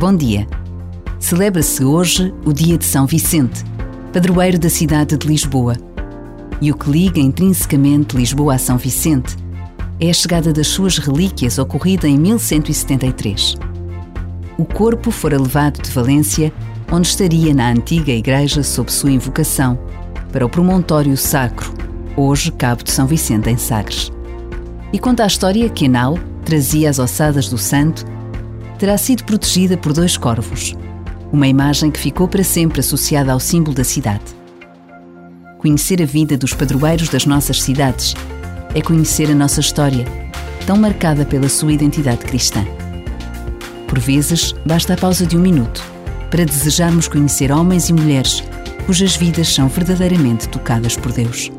Bom dia. Celebra-se hoje o Dia de São Vicente, padroeiro da cidade de Lisboa. E o que liga intrinsecamente Lisboa a São Vicente é a chegada das suas relíquias ocorrida em 1173. O corpo fora levado de Valência, onde estaria na antiga igreja sob sua invocação, para o promontório sacro, hoje Cabo de São Vicente em Sagres. E conta a história que Enal trazia as ossadas do santo terá sido protegida por dois corvos, uma imagem que ficou para sempre associada ao símbolo da cidade. Conhecer a vida dos padroeiros das nossas cidades é conhecer a nossa história, tão marcada pela sua identidade cristã. Por vezes, basta a pausa de um minuto para desejarmos conhecer homens e mulheres cujas vidas são verdadeiramente tocadas por Deus.